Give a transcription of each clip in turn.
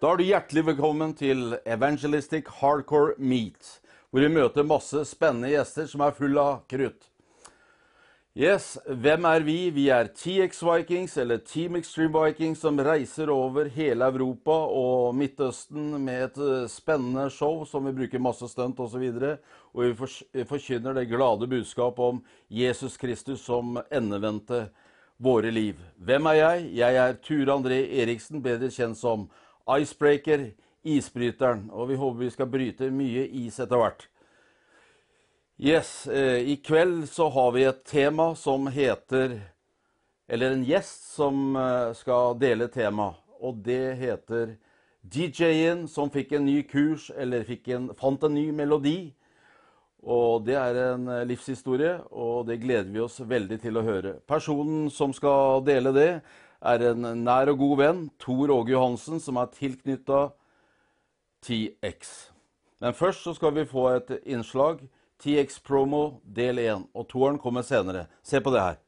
Da er du hjertelig velkommen til Evangelistic Hardcore Meet, hvor vi møter masse spennende gjester som er full av krutt. Yes, hvem er vi? Vi er TX Vikings, eller Team Extreme Vikings, som reiser over hele Europa og Midtøsten med et eh, spennende show som vi bruker masse stunt osv. Og, så og vi forkynner det glade budskap om Jesus Kristus som endevendte våre liv. Hvem er jeg? Jeg er Ture André Eriksen, bedre kjent som Icebreaker, isbryteren. Og vi håper vi skal bryte mye is etter hvert. Yes, eh, I kveld så har vi et tema som heter Eller en gjest som eh, skal dele tema. Og det heter DJ-en som fikk en ny kurs, eller en, fant en ny melodi. Og det er en eh, livshistorie, og det gleder vi oss veldig til å høre. Personen som skal dele det, er en nær og god venn, Tor Åge Johansen, som er tilknytta TX. Men først så skal vi få et innslag. TX Promo del 1. Og toeren kommer senere. Se på det her.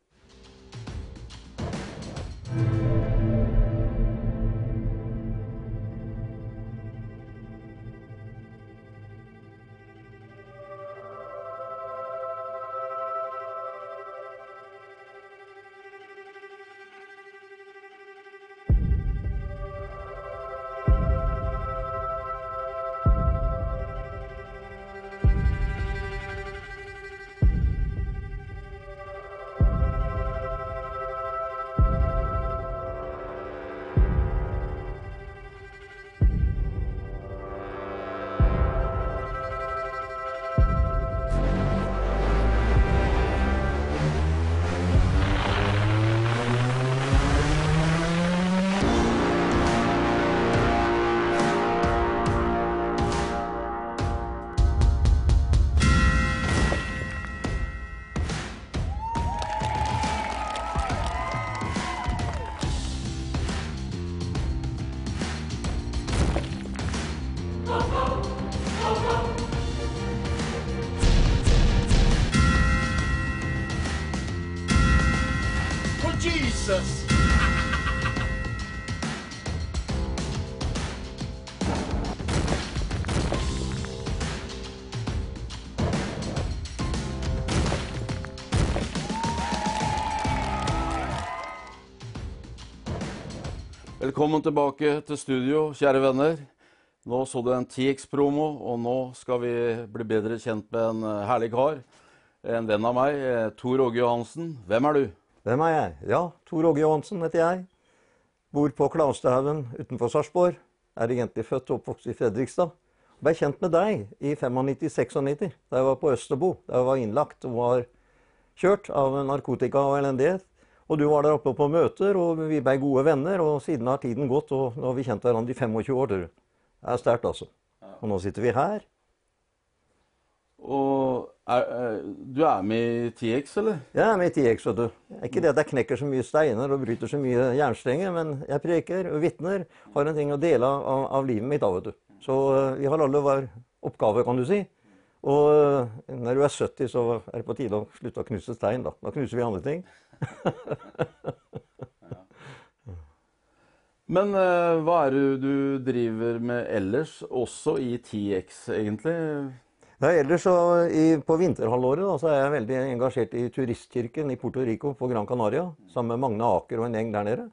Velkommen tilbake til studio, kjære venner. Nå så du en TX-promo, og nå skal vi bli bedre kjent med en eh, herlig kar. En venn av meg, eh, Tor Åge Johansen. Hvem er du? Hvem er jeg? Ja, Tor Åge Johansen heter jeg. Bor på Klavstehaugen utenfor Sarpsborg. Er egentlig født og oppvokst i Fredrikstad. Ble kjent med deg i 95-96, da jeg var på Østerbo. Da jeg var innlagt og var kjørt av narkotika og elendighet. Og du var der oppe på møter, og vi ble gode venner. Og siden har tiden gått, og nå har vi kjent hverandre i 25 år. tror du. Det er sterkt, altså. Og nå sitter vi her. Og er, er, du er med i TX, eller? Jeg er med i TX, vet du. Ikke det at jeg knekker så mye steiner og bryter så mye jernstenger, men jeg preker og vitner. Har en ting å dele av, av livet mitt da, vet du. Så eh, vi har alle hver oppgave, kan du si. Og eh, når du er 70, så er det på tide å slutte å knuse stein, da. Da knuser vi andre ting. Men uh, hva er det du driver med ellers, også i TX, egentlig? Ja, ellers så i, På vinterhalvåret da, så er jeg veldig engasjert i turistkirken i Porto Rico på Gran Canaria. Sammen med Magne Aker og en gjeng der nede.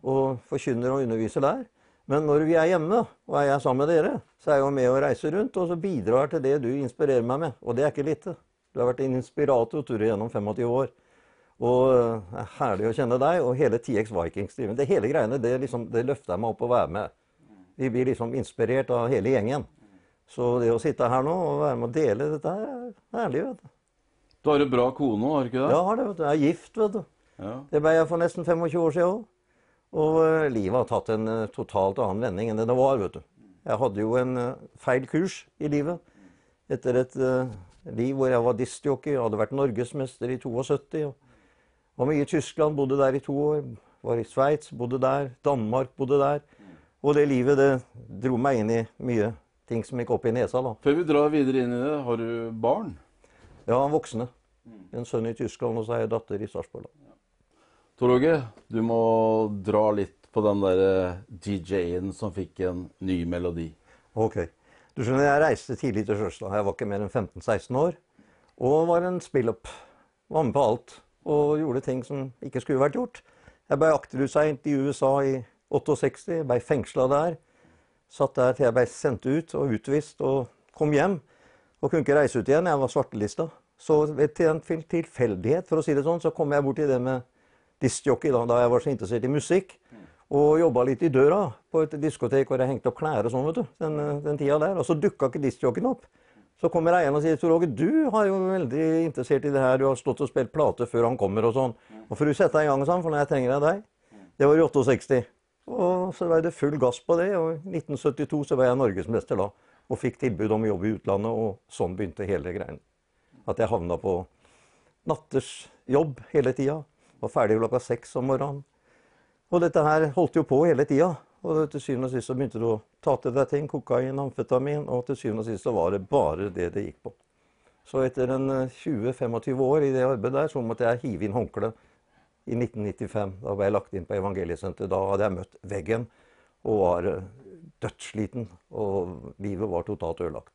Og forkynner og underviser der. Men når vi er hjemme, og er jeg sammen med dere, så er jeg jo med og reiser rundt og så bidrar til det du inspirerer meg med. Og det er ikke lite. Du har vært en inspirator Tore, gjennom 25 år. Og eh, det er herlig å kjenne deg og hele TX Vikings-driven. Det hele greiene det, liksom, det løfter meg opp å være med. Vi blir liksom inspirert av hele gjengen. Så det å sitte her nå og være med å dele dette her, er herlig. vet du. Du har en bra kone, har du ikke det? Ja, har det, vet du. Jeg er gift, vet du. Ja. Det ble jeg for nesten 25 år siden òg. Og uh, livet har tatt en uh, totalt annen vending enn det det var, vet du. Jeg hadde jo en uh, feil kurs i livet. Etter et eh, liv hvor jeg var diskjockey, hadde vært norgesmester i 72. og var mye i Tyskland, bodde der i to år. Var i Sveits, bodde der. Danmark, bodde der. Og det livet det dro meg inn i mye ting som gikk opp i nesa. da. Før vi drar videre inn i det, har du barn? Ja, voksne. En sønn i Tyskland, og så har jeg datter i Sarpsborg. da. Tor Åge, du må dra litt på den der DJ-en som fikk en ny melodi. Ok. Du skjønner, jeg reiste tidlig til Sjøstad. Jeg var ikke mer enn 15-16 år. Og var en spill-up. Var med på alt. Og gjorde ting som ikke skulle vært gjort. Jeg ble akterutseint i USA i 68. Ble fengsla der. Satt der til jeg ble sendt ut og utvist og kom hjem. Og kunne ikke reise ut igjen. Jeg var svartelista. Så ved en tilfeldighet, for å si det sånn, så kom jeg borti det med diskjockey da, da jeg var så interessert i musikk. Og jobba litt i døra på et diskotek hvor jeg hengte opp klær og sånn, vet du. Den, den tida der. Og så dukka ikke diskjockeyen opp. Så kommer eieren og sier til Roger, du har jo veldig interessert i det her. Du har stått og spilt plate før han kommer og sånn. Og får du sette deg i gang sånn, for når jeg trenger deg. deg. Det var i 68. Og så var det full gass på det. Og i 1972 så var jeg norgesmester da. Og fikk tilbud om jobb i utlandet, og sånn begynte hele greien. At jeg havna på natters jobb hele tida. Var ferdig klokka seks om morgenen. Og dette her holdt jo på hele tida. Og til syvende og sist så begynte det å ta til deg ting. Kokain, amfetamin. Og til syvende og sist så var det bare det det gikk på. Så etter en 20-25 år i det arbeidet der, så måtte jeg hive inn håndkleet i 1995. Da ble jeg lagt inn på Evangeliesenteret. Da hadde jeg møtt veggen og var dødssliten. Og livet var totalt ødelagt.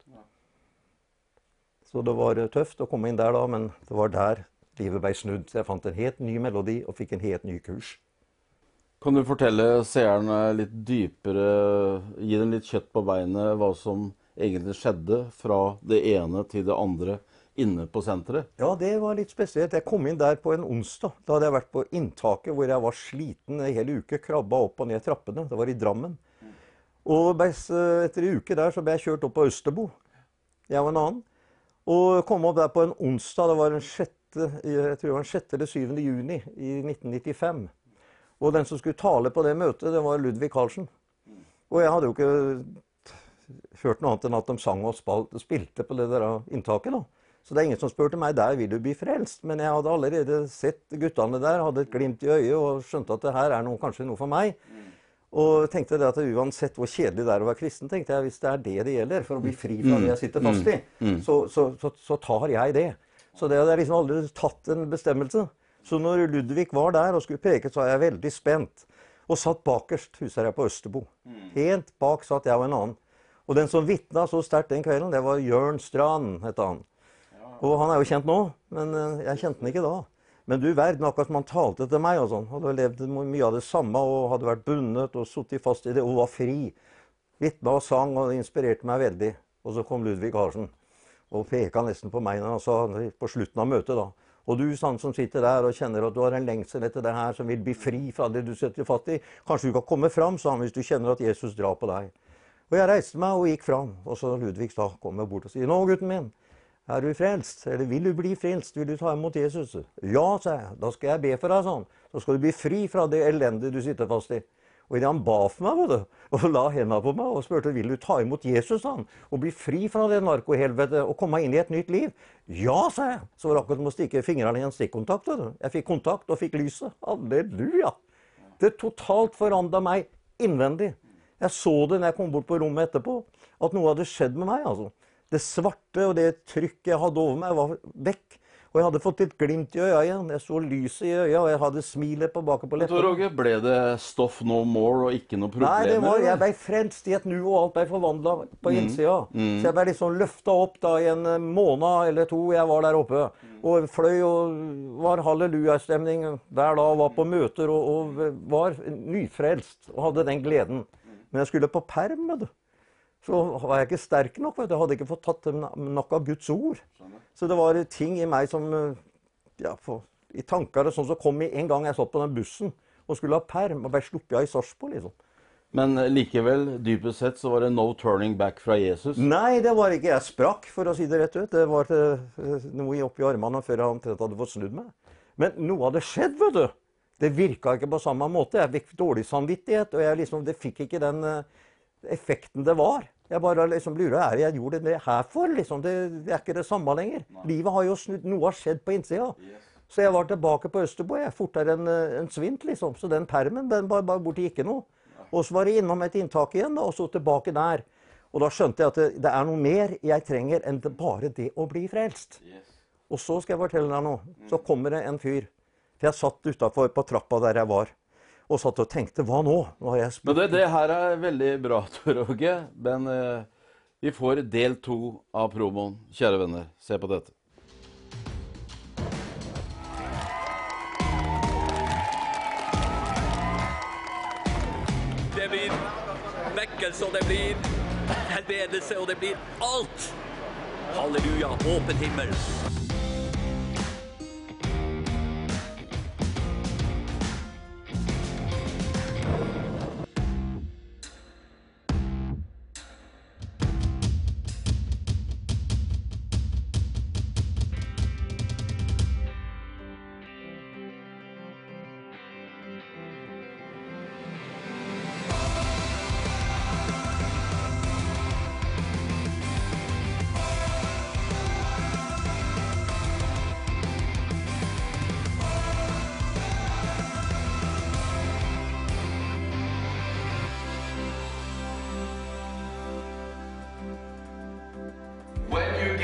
Så det var tøft å komme inn der da, men det var der livet ble snudd. Så jeg fant en helt ny melodi og fikk en helt ny kurs. Kan du fortelle seerne litt dypere, gi dem litt kjøtt på beinet, hva som egentlig skjedde fra det ene til det andre inne på senteret? Ja, det var litt spesielt. Jeg kom inn der på en onsdag. Da hadde jeg vært på inntaket hvor jeg var sliten en hel uke. Krabba opp og ned trappene. Det var i Drammen. Og etter en uke der så ble jeg kjørt opp på Østerbo. Jeg og en annen. Og kom opp der på en onsdag. Det var den 6. Jeg tror det var den 6. eller 7. juni i 1995. Og den som skulle tale på det møtet, det var Ludvig Carlsen. Og jeg hadde jo ikke hørt noe annet enn at de sang og spilte på det der inntaket. da. Så det er ingen som spurte meg der vil du bli frelst. Men jeg hadde allerede sett guttene der, hadde et glimt i øyet og skjønte at det her er noe, kanskje noe for meg. Og tenkte det at uansett hvor kjedelig det er å være kristen, tenkte jeg hvis det er det det gjelder, for å bli fri fra det jeg sitter fast i, så, så, så, så tar jeg det. Så det hadde jeg liksom aldri tatt en bestemmelse. Så når Ludvig var der og skulle preke, så var jeg veldig spent. Og satt bakerst, husker jeg, på Østerbo. Helt bak satt jeg og en annen. Og den som vitna så sterkt den kvelden, det var Jørn Strand, het han. Og han er jo kjent nå, men eh, jeg kjente han ikke da. Men du verden, akkurat som han talte til meg og sånn. Hadde levd mye av det samme og hadde vært bundet og sittet fast i det og var fri. Vitna og sang, og det inspirerte meg veldig. Og så kom Ludvig Harsen og peka nesten på meg når han sa på slutten av møtet da og du sånn som sitter der og kjenner at du har en lengsel etter det her, som vil bli fri fra det du setter fatt i, kanskje du kan komme fram, sa han, hvis du kjenner at Jesus drar på deg. Og jeg reiste meg og gikk fram. Og så Ludvig da kommer bort og sier, 'Nå, gutten min, er du frelst? Eller vil du bli frelst? Vil du ta imot Jesus?' 'Ja', sa jeg. 'Da skal jeg be for deg', sånn. 'Så skal du bli fri fra det elendige du sitter fast i'. Og idet han ba for meg du, og la hendene på meg og spurte vil du ta imot Jesus han, og bli fri fra det narkohelvetet og komme inn i et nytt liv. Ja, sa jeg. Så var det akkurat som å stikke fingrene i en stikkontakt. Jeg fikk kontakt og fikk lyset. Halleluja. Det totalt forandra meg innvendig. Jeg så det når jeg kom bort på rommet etterpå, at noe hadde skjedd med meg. altså. Det svarte og det trykket jeg hadde over meg, var vekk. Og jeg hadde fått et glimt i øya igjen. Jeg så lyset i øya, og jeg hadde smilet på baken på leppene. Roger, ble det stoff no more og ikke noe problemer? Nei, det var, jeg ble frelst i et nu, og alt ble forvandla på mm. innsida. Mm. Så jeg ble liksom løfta opp da i en eh, måned eller to jeg var der oppe. Og fløy og var hallelujastemning hver dag, var på møter og, og var nyfrelst og hadde den gleden. Men jeg skulle på perm, vet du så var jeg ikke sterk nok. Jeg hadde ikke fått tatt nok av Guds ord. Så det var ting i meg som eh, ja, for, I tanker og sånn som kom i en gang jeg satt på den bussen og skulle ha perm og ble sluppet av i Sarpsborg. Liksom. Men likevel, dypest sett, så var det no turning back fra Jesus? Nei, det var ikke. Jeg sprakk, for å si det rett ut. Det var eh, noe oppi armene før jeg omtrent hadde fått snudd meg. Men noe hadde skjedd, vet du. Det virka ikke på samme måte. Jeg fikk dårlig samvittighet, og liksom, det fikk ikke den effekten det var. Jeg bare liksom lurer er jeg gjorde det her for. liksom. Det, det er ikke det samme lenger. Nei. Livet har jo snudd. Noe har skjedd på innsida. Yes. Så jeg var tilbake på Østerbo jeg fortere enn en svint. liksom. Så den permen den var bare borti ikke noe. Og så var det innom et inntak igjen, da, og så tilbake der. Og da skjønte jeg at det, det, er noe mer jeg trenger enn det bare det å bli frelst. Yes. Og så skal jeg fortelle deg noe. Så kommer det en fyr. For jeg satt utafor på trappa der jeg var. Og satt og tenkte hva nå? Nå har jeg spurt Men det, det her er veldig bra, Tor Åge. Men eh, vi får del to av promoen. Kjære venner, se på dette. Det blir vekkelse, og det blir helbredelse, og det blir alt. Halleluja, åpen himmel.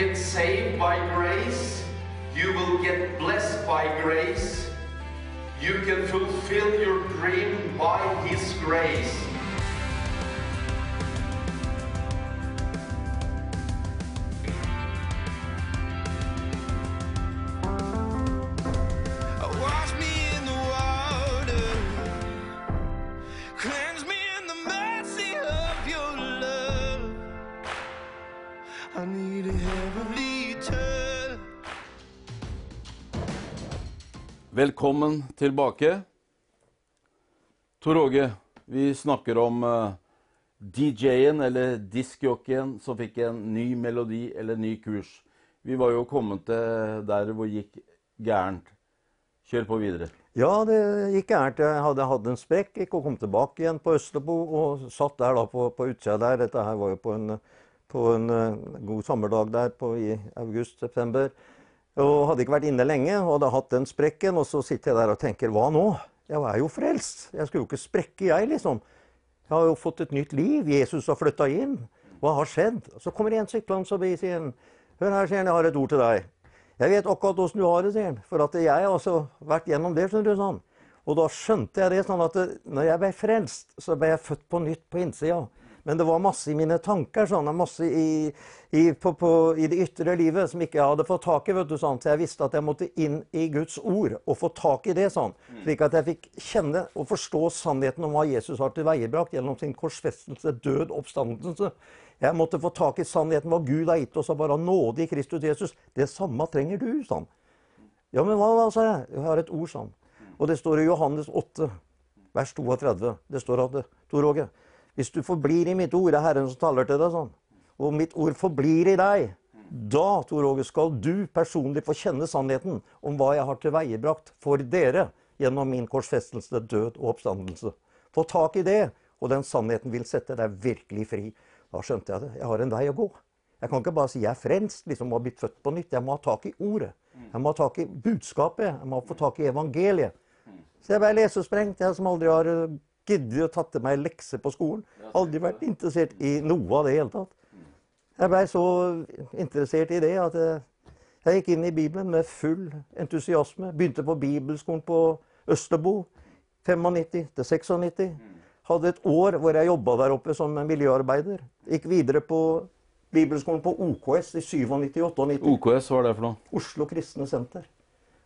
Get saved by grace, you will get blessed by grace. You can fulfill your dream by His grace. Velkommen tilbake. Tor Åge, vi snakker om eh, DJ-en, eller diskjockeyen, som fikk en ny melodi eller ny kurs. Vi var jo kommet til der hvor det gikk gærent. Kjør på videre. Ja, det gikk gærent. Jeg hadde hatt en sprekk, gikk og kom tilbake igjen på Østerbo og satt der da på, på utsida der. Dette her var jo på en, på en eh, god sommerdag der på, i august-september. Og hadde ikke vært inne lenge og hadde hatt den sprekken. Og så sitter jeg der og tenker hva nå? Jeg er jo frelst. Jeg skulle jo ikke sprekke, jeg, liksom. Jeg har jo fått et nytt liv. Jesus har flytta inn. Hva har skjedd? Så kommer en syklende og sier han, Hør her, sier han, jeg har et ord til deg. Jeg vet akkurat åssen du har det, sier han. For at jeg har også vært gjennom det, skjønner du. sånn. Og da skjønte jeg det sånn at når jeg ble frelst, så ble jeg født på nytt på innsida. Men det var masse i mine tanker, sånn, masse i, i, på, på, i det ytre livet som ikke jeg hadde fått tak i. vet du, sånn. Så jeg visste at jeg måtte inn i Guds ord og få tak i det. sånn. Slik at jeg fikk kjenne og forstå sannheten om hva Jesus har tilveiebrakt gjennom sin korsfestelse, død, oppstandelse. Jeg måtte få tak i sannheten hva Gud har gitt oss av bare nåde i Kristus Jesus. Det samme trenger du, han. Ja, men hva da, sa jeg. Jeg har et ord, han. Og det står i Johannes 8, vers 32. Det står at Tor Åge, hvis du forblir i mitt ord, er Herren som taler til deg, sånn. Og mitt ord forblir i deg. Da, Tor Åge, skal du personlig få kjenne sannheten om hva jeg har tilveiebrakt for dere gjennom min korsfestelse, død og oppstandelse. Få tak i det, og den sannheten vil sette deg virkelig fri. Da skjønte jeg det. Jeg har en vei å gå. Jeg kan ikke bare si jeg er frelst, liksom og har blitt født på nytt. Jeg må ha tak i ordet. Jeg må ha tak i budskapet. Jeg må få tak i evangeliet. Så jeg ble lesesprengt, jeg som aldri har eh, giddet å tatt til meg lekser på skolen. Aldri vært interessert i noe av det i hele tatt. Jeg blei så interessert i det at jeg, jeg gikk inn i Bibelen med full entusiasme. Begynte på bibelskolen på Østerbo 95 til 96. Hadde et år hvor jeg jobba der oppe som miljøarbeider. Gikk videre på bibelskolen på OKS i 97-98. OKS, hva er det for noe? Oslo Kristne Senter.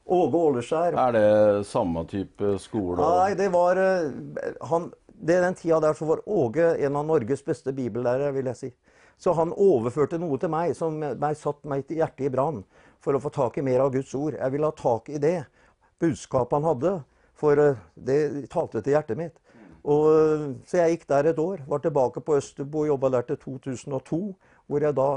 Åge Åleskjær. Er det samme type skole? Nei, det var eh, han, det Den tida der så var Åge en av Norges beste bibellærere, vil jeg si. Så han overførte noe til meg som meg satt meg til hjertet i brann for å få tak i mer av Guds ord. Jeg ville ha tak i det budskapet han hadde, for eh, det talte til hjertet mitt. Og, eh, så jeg gikk der et år. Var tilbake på Østerbo og jobba der til 2002. Hvor jeg da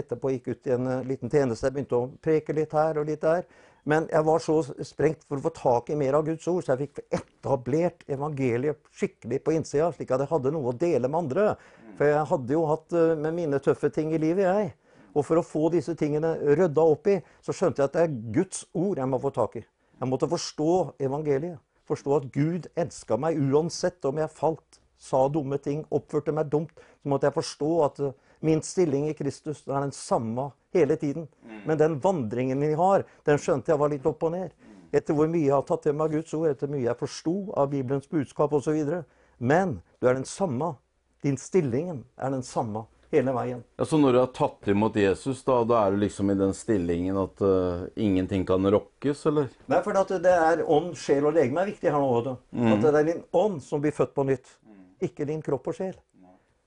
etterpå gikk ut i en eh, liten tjeneste. Jeg begynte å preke litt her og litt der. Men jeg var så sprengt for å få tak i mer av Guds ord, så jeg fikk etablert evangeliet skikkelig på innsida, slik at jeg hadde noe å dele med andre. For jeg hadde jo hatt eh, med mine tøffe ting i livet, jeg. Og for å få disse tingene rydda opp i, så skjønte jeg at det er Guds ord jeg må få tak i. Jeg måtte forstå evangeliet. Forstå at Gud elska meg uansett om jeg falt, sa dumme ting, oppførte meg dumt. Så måtte jeg forstå at eh, min stilling i Kristus er den samme hele tiden. Men den vandringen vi har, den skjønte jeg var litt opp og ned. Etter hvor mye jeg har tatt til meg av Guds ord, etter hvor mye jeg forsto av Bibelens budskap osv. Men du er den samme. Din stillingen er den samme hele veien. Ja, Så når du har tatt imot Jesus, da, da er du liksom i den stillingen at uh, ingenting kan rokkes, eller? Nei, for at det er ånd, sjel og legeme er viktig her nå. Mm. At det er din ånd som blir født på nytt, ikke din kropp og sjel.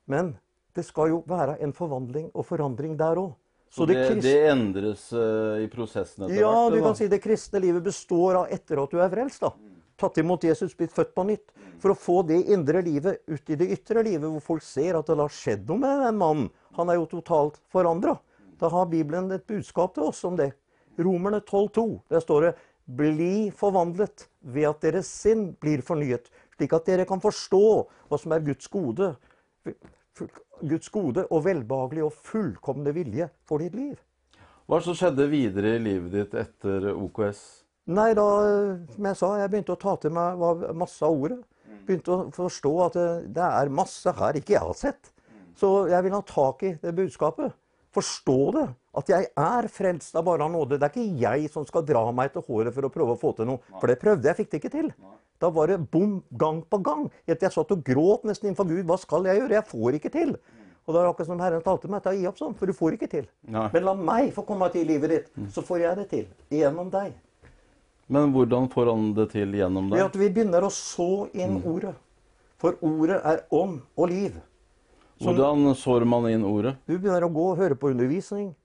Men det skal jo være en forvandling og forandring der òg. Så det, det endres uh, i prosessen etter Ja, hvert? du kan si det kristne livet består av etter at du er frelst. da. Tatt imot Jesus, blitt født på nytt. For å få det indre livet ut i det ytre livet, hvor folk ser at det har skjedd noe med den mannen. Han er jo totalt forandra. Da har Bibelen et budskap til oss om det. Romerne 12,2. Der står det bli forvandlet ved at deres sinn blir fornyet, slik at dere kan forstå hva som er Guds gode, Guds gode og velbehagelige og fullkomne vilje for ditt liv. Hva som skjedde videre i livet ditt etter OKS? Nei, da, som jeg sa, jeg begynte å ta til meg masse av ordet. Begynte å forstå at det, det er masse her ikke jeg har sett. Så jeg vil ha tak i det budskapet. Forstå det. At jeg er frelst av bare nåde. Det er ikke jeg som skal dra meg etter håret for å prøve å få til noe. For det prøvde jeg, fikk det ikke til. Da var det bom gang på gang. Helt jeg satt og gråt nesten innenfor Gud. Hva skal jeg gjøre? Jeg får ikke til. Og da er det akkurat som Herren talte meg. Ta gi opp sånn, for du får ikke til. Nei. Men la meg få komme til i livet ditt, så får jeg det til. Gjennom deg. Men hvordan får han det til gjennom Ved deg? at vi begynner å så inn ordet. For ordet er ånd og liv. Som- Hvordan sår man inn ordet? Du begynner å gå og høre på undervisning.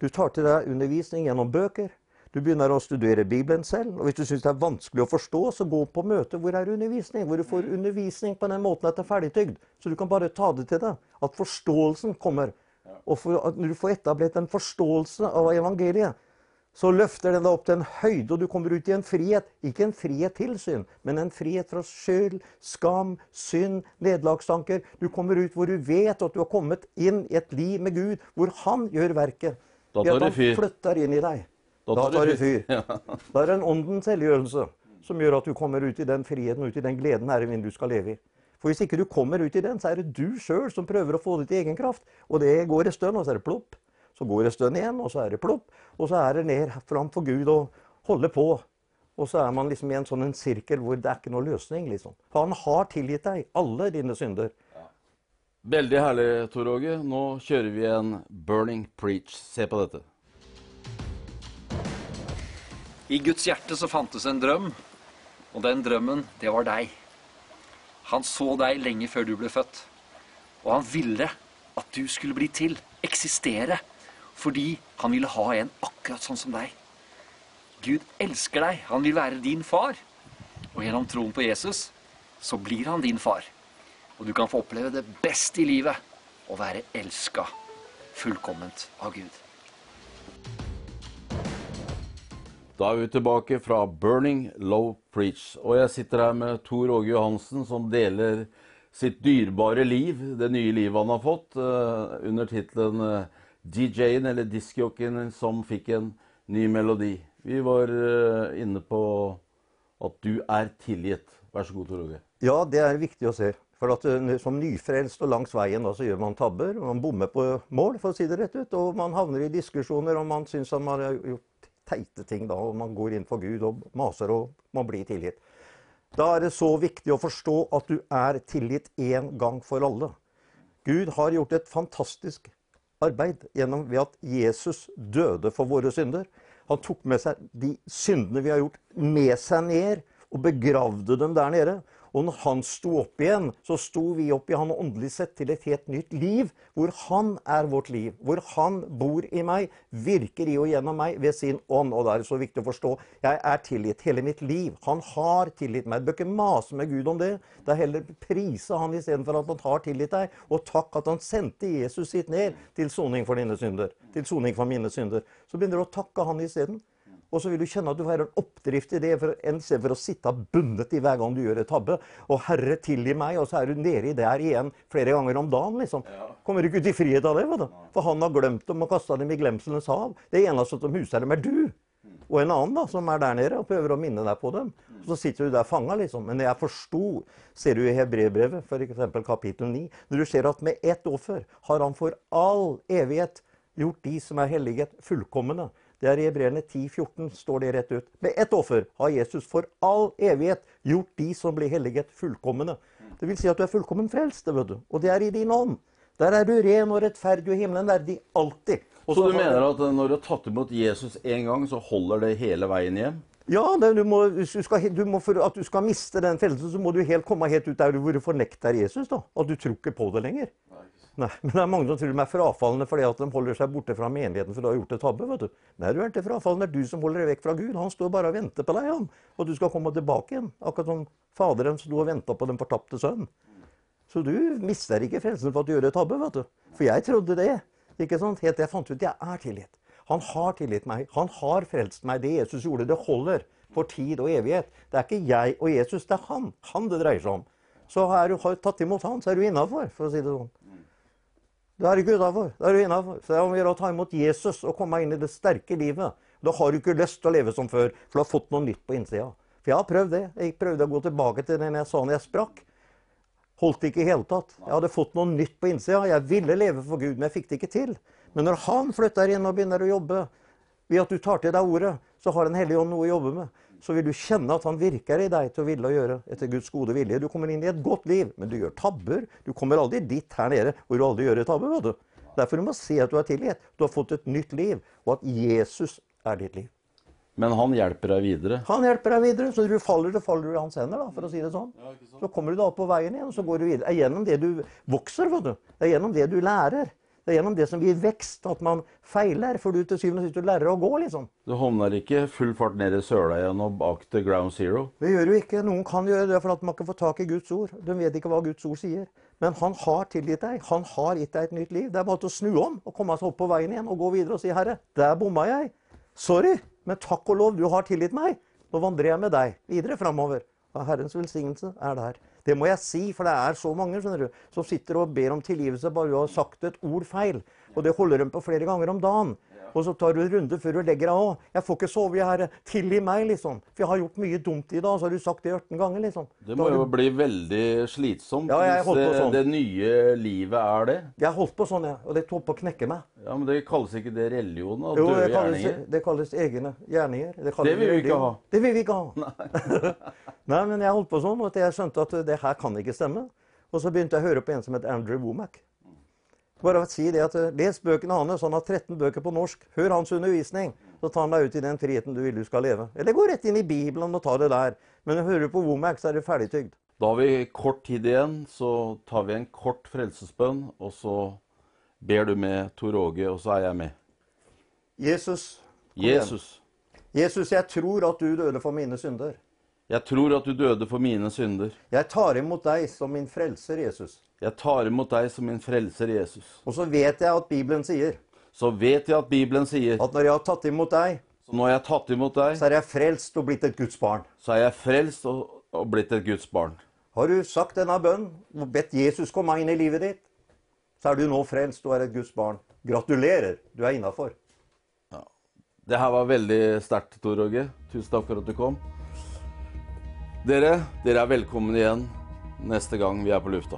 Du tar til deg undervisning gjennom bøker. Du begynner å studere Bibelen selv. Og hvis du syns det er vanskelig å forstå, så gå på møte hvor er undervisning. Hvor du får undervisning på den måten at det er ferdigtygd. Så du kan bare ta det til deg. At forståelsen kommer. Og for, at når du får etablert en forståelse av evangeliet, så løfter den deg opp til en høyde, og du kommer ut i en frihet. Ikke en frihet til synd, men en frihet fra skyld, skam, synd, nederlagstanker. Du kommer ut hvor du vet at du har kommet inn i et liv med Gud, hvor Han gjør verket. Da tar at det han fyr. flytter inn i deg. Da tar da tar det fyr. Ja. Da er det en åndens helliggjørelse som gjør at du kommer ut i den friheten, ut i den gleden Herre du skal leve i. For hvis ikke du kommer ut i den, så er det du sjøl som prøver å få det til egen kraft. Og det går en stund, og så er det plopp. Så går det en stund igjen, og så er det plopp. Og så er det ned framfor Gud og holde på. Og så er man liksom i en sånn en sirkel hvor det er ikke noe løsning, liksom. For han har tilgitt deg alle dine synder. Veldig herlig, Tor Åge. Nå kjører vi en Burning Preach. Se på dette. I Guds hjerte så fantes en drøm, og den drømmen, det var deg. Han så deg lenge før du ble født, og han ville at du skulle bli til, eksistere, fordi han ville ha en akkurat sånn som deg. Gud elsker deg, han vil være din far, og gjennom troen på Jesus så blir han din far. Og du kan få oppleve det beste i livet, å være elska fullkomment av Gud. Da er vi tilbake fra Burning Low Preach. Og jeg sitter her med Tor Åge Johansen, som deler sitt dyrebare liv, det nye livet han har fått, eh, under tittelen eh, DJ-en, eller diskjockeyen, som fikk en ny melodi. Vi var eh, inne på at du er tilgitt. Vær så god, Tor Åge. Ja, det er viktig å se. For at Som nyfrelst og langs veien da, så gjør man tabber. Man bommer på mål, for å si det rett ut. Og man havner i diskusjoner, om man syns man har gjort teite ting da. Og man går inn for Gud og maser, og man blir tilgitt. Da er det så viktig å forstå at du er tilgitt én gang for alle. Gud har gjort et fantastisk arbeid gjennom ved at Jesus døde for våre synder. Han tok med seg de syndene vi har gjort, med seg ned og begravde dem der nede. Og når han sto opp igjen, så sto vi opp i han åndelig sett til et helt nytt liv, hvor han er vårt liv. Hvor han bor i meg, virker i og gjennom meg ved sin ånd. Og da er det så viktig å forstå jeg er tilgitt hele mitt liv. Han har tilgitt meg. Du bør ikke mase med Gud om det. Det er heller prise han istedenfor at han har tilgitt deg. Og takk at han sendte Jesus sitt ned til soning for dine synder. Til soning for mine synder. Så begynner du å takke han isteden. Og så vil du kjenne at du har en oppdrift i det, for, en sted for å sitte bundet i hver gang du gjør et tabbe. Og 'Herre, tilgi meg', og så er du nede i der igjen flere ganger om dagen. liksom. Kommer du ikke ut i frihet av det? vet du? For han har glemt dem og kasta dem i glemselens hav. Det eneste som huser dem, er du. Og en annen da, som er der nede og prøver å minne deg på dem. Så sitter du der fanga, liksom. Men jeg forsto, ser du i Hebreerbrevet, f.eks. kapittel 9, når du ser at med ett offer har han for all evighet gjort de som er helliget, fullkomne. Det er i Hebreerne 10,14 står det rett ut. Med ett offer har Jesus for all evighet gjort de som blir helliget, fullkomne. Det vil si at du er fullkommen frelst, det vet du. Og det er i din ånd. Der er du ren og rettferdig, og himmelen er de alltid. Og Så du mener at når du har tatt imot Jesus én gang, så holder det hele veien hjem? Ja, det, du må, du skal, du må, for at du skal miste den frelsen, så må du helt komme helt ut der hvor du fornekter Jesus. da. At du tror ikke på det lenger. Nei, Men det er mange som tror de er frafallende fordi at de holder seg borte fra menigheten for du har gjort et tabbe. vet du. Nei, du er ikke frafallende. Det er du som holder deg vekk fra Gud. Han står bare og venter på deg, han. Og du skal komme tilbake igjen. Akkurat som Faderen sto og venta på den fortapte sønn. Så du mister ikke frelsen for at du gjør et tabbe, vet du. For jeg trodde det. ikke sant? Helt til jeg fant ut jeg er tilgitt. Han har tilgitt meg. Han har frelst meg. Det Jesus gjorde, det holder for tid og evighet. Det er ikke jeg og Jesus, det er han. Han det dreier seg om. Så er du har tatt imot han, så er du innafor, for å si det sånn. Da er du innafor. Da er du innafor. Så det er om å gjøre å ta imot Jesus og komme inn i det sterke livet. Da har du ikke lyst til å leve som før, for du har fått noe nytt på innsida. For jeg har prøvd det. Jeg prøvde å gå tilbake til den jeg sa når jeg sprakk. Holdt ikke i hele tatt. Jeg hadde fått noe nytt på innsida. Jeg ville leve for Gud, men jeg fikk det ikke til. Men når han flytter inn og begynner å jobbe, ved at du tar til deg ordet, så har Den hellige ånd noe å jobbe med. Så vil du kjenne at han virker i deg til å ville å gjøre etter Guds gode vilje. Du kommer inn i et godt liv, men du gjør tabber. Du kommer aldri dit her nede hvor du aldri gjør et tabbe. vet du. Derfor du må se at du er tilgitt. Du har fått et nytt liv, og at Jesus er ditt liv. Men han hjelper deg videre. Han hjelper deg videre, så når du faller, så faller du i hans hender, da, for å si det sånn. Så kommer du da opp på veien igjen, og så går du videre. Det er gjennom det du vokser, vet du. Det er gjennom det du lærer. Det er gjennom det som gir vekst, at man feiler, for du til syvende og sist lærer å gå, liksom. Du havner ikke full fart ned i søla igjen og bak til ground zero. Det gjør jo ikke. Noen kan gjøre det for at man ikke får tak i Guds ord. De vet ikke hva Guds ord sier. Men han har tilgitt deg. Han har gitt deg et nytt liv. Det er bare å snu om og komme seg opp på veien igjen og gå videre og si, 'Herre, der bomma jeg. Sorry, men takk og lov, du har tilgitt meg. Nå vandrer jeg med deg videre framover.' Og Herrens velsignelse er der. Det må jeg si, for det er så mange skjønner du, som sitter og ber om tilgivelse bare du har sagt et ord feil. Og det holder de på flere ganger om dagen. Og så tar du en runde før du legger deg òg. 'Jeg får ikke sove, Herre. Tilgi meg', liksom. For jeg har gjort mye dumt i dag. Så har du sagt det 18 ganger, liksom. Det må jo du- bli veldig slitsomt Ja, hvis det, sånn. det nye livet er det. Jeg holdt på sånn, jeg. Og det holdt på å knekke meg. Ja, Men det kalles ikke det religion? Jo, Døde det kalles, gjerninger? det kalles egne gjerninger. Det, Det vil vi ikke religion. ha. Det vil vi ikke ha. Nei, men jeg holdt på sånn at jeg skjønte at det her kan ikke stemme. Og så begynte jeg å høre på en som het Andrew Womack. Bare si det at eh, Les bøkene hans. Han har 13 bøker på norsk. Hør hans undervisning. Så tar han deg ut i den friheten du vil du skal leve. Eller gå rett inn i Bibelen og ta det der. Men hører du på Womack, så er det ferdigtygd. Da har vi kort tid igjen, så tar vi en kort frelsesbønn, og så ber du med Tor Åge, og så er jeg med. Jesus. Jesus, Jesus, jeg tror at du døde for mine synder. Jeg tror at du døde for mine synder. Jeg tar imot deg som min frelser, Jesus. Jeg tar imot deg som min frelser, Jesus. Og så vet jeg at Bibelen sier Så vet jeg at Bibelen sier at når jeg har tatt imot deg, så nå har tatt imot deg, så er jeg frelst og blitt et Guds barn. så er jeg frelst og, og blitt et Guds barn. Har du sagt denne bønnen og bedt Jesus komme inn i livet ditt, så er du nå frelst og er et Guds barn. Gratulerer, du er innafor. Det her var veldig sterkt, Tor Åge. Tusen takk for at du kom. Dere, dere er velkommen igjen neste gang vi er på lufta.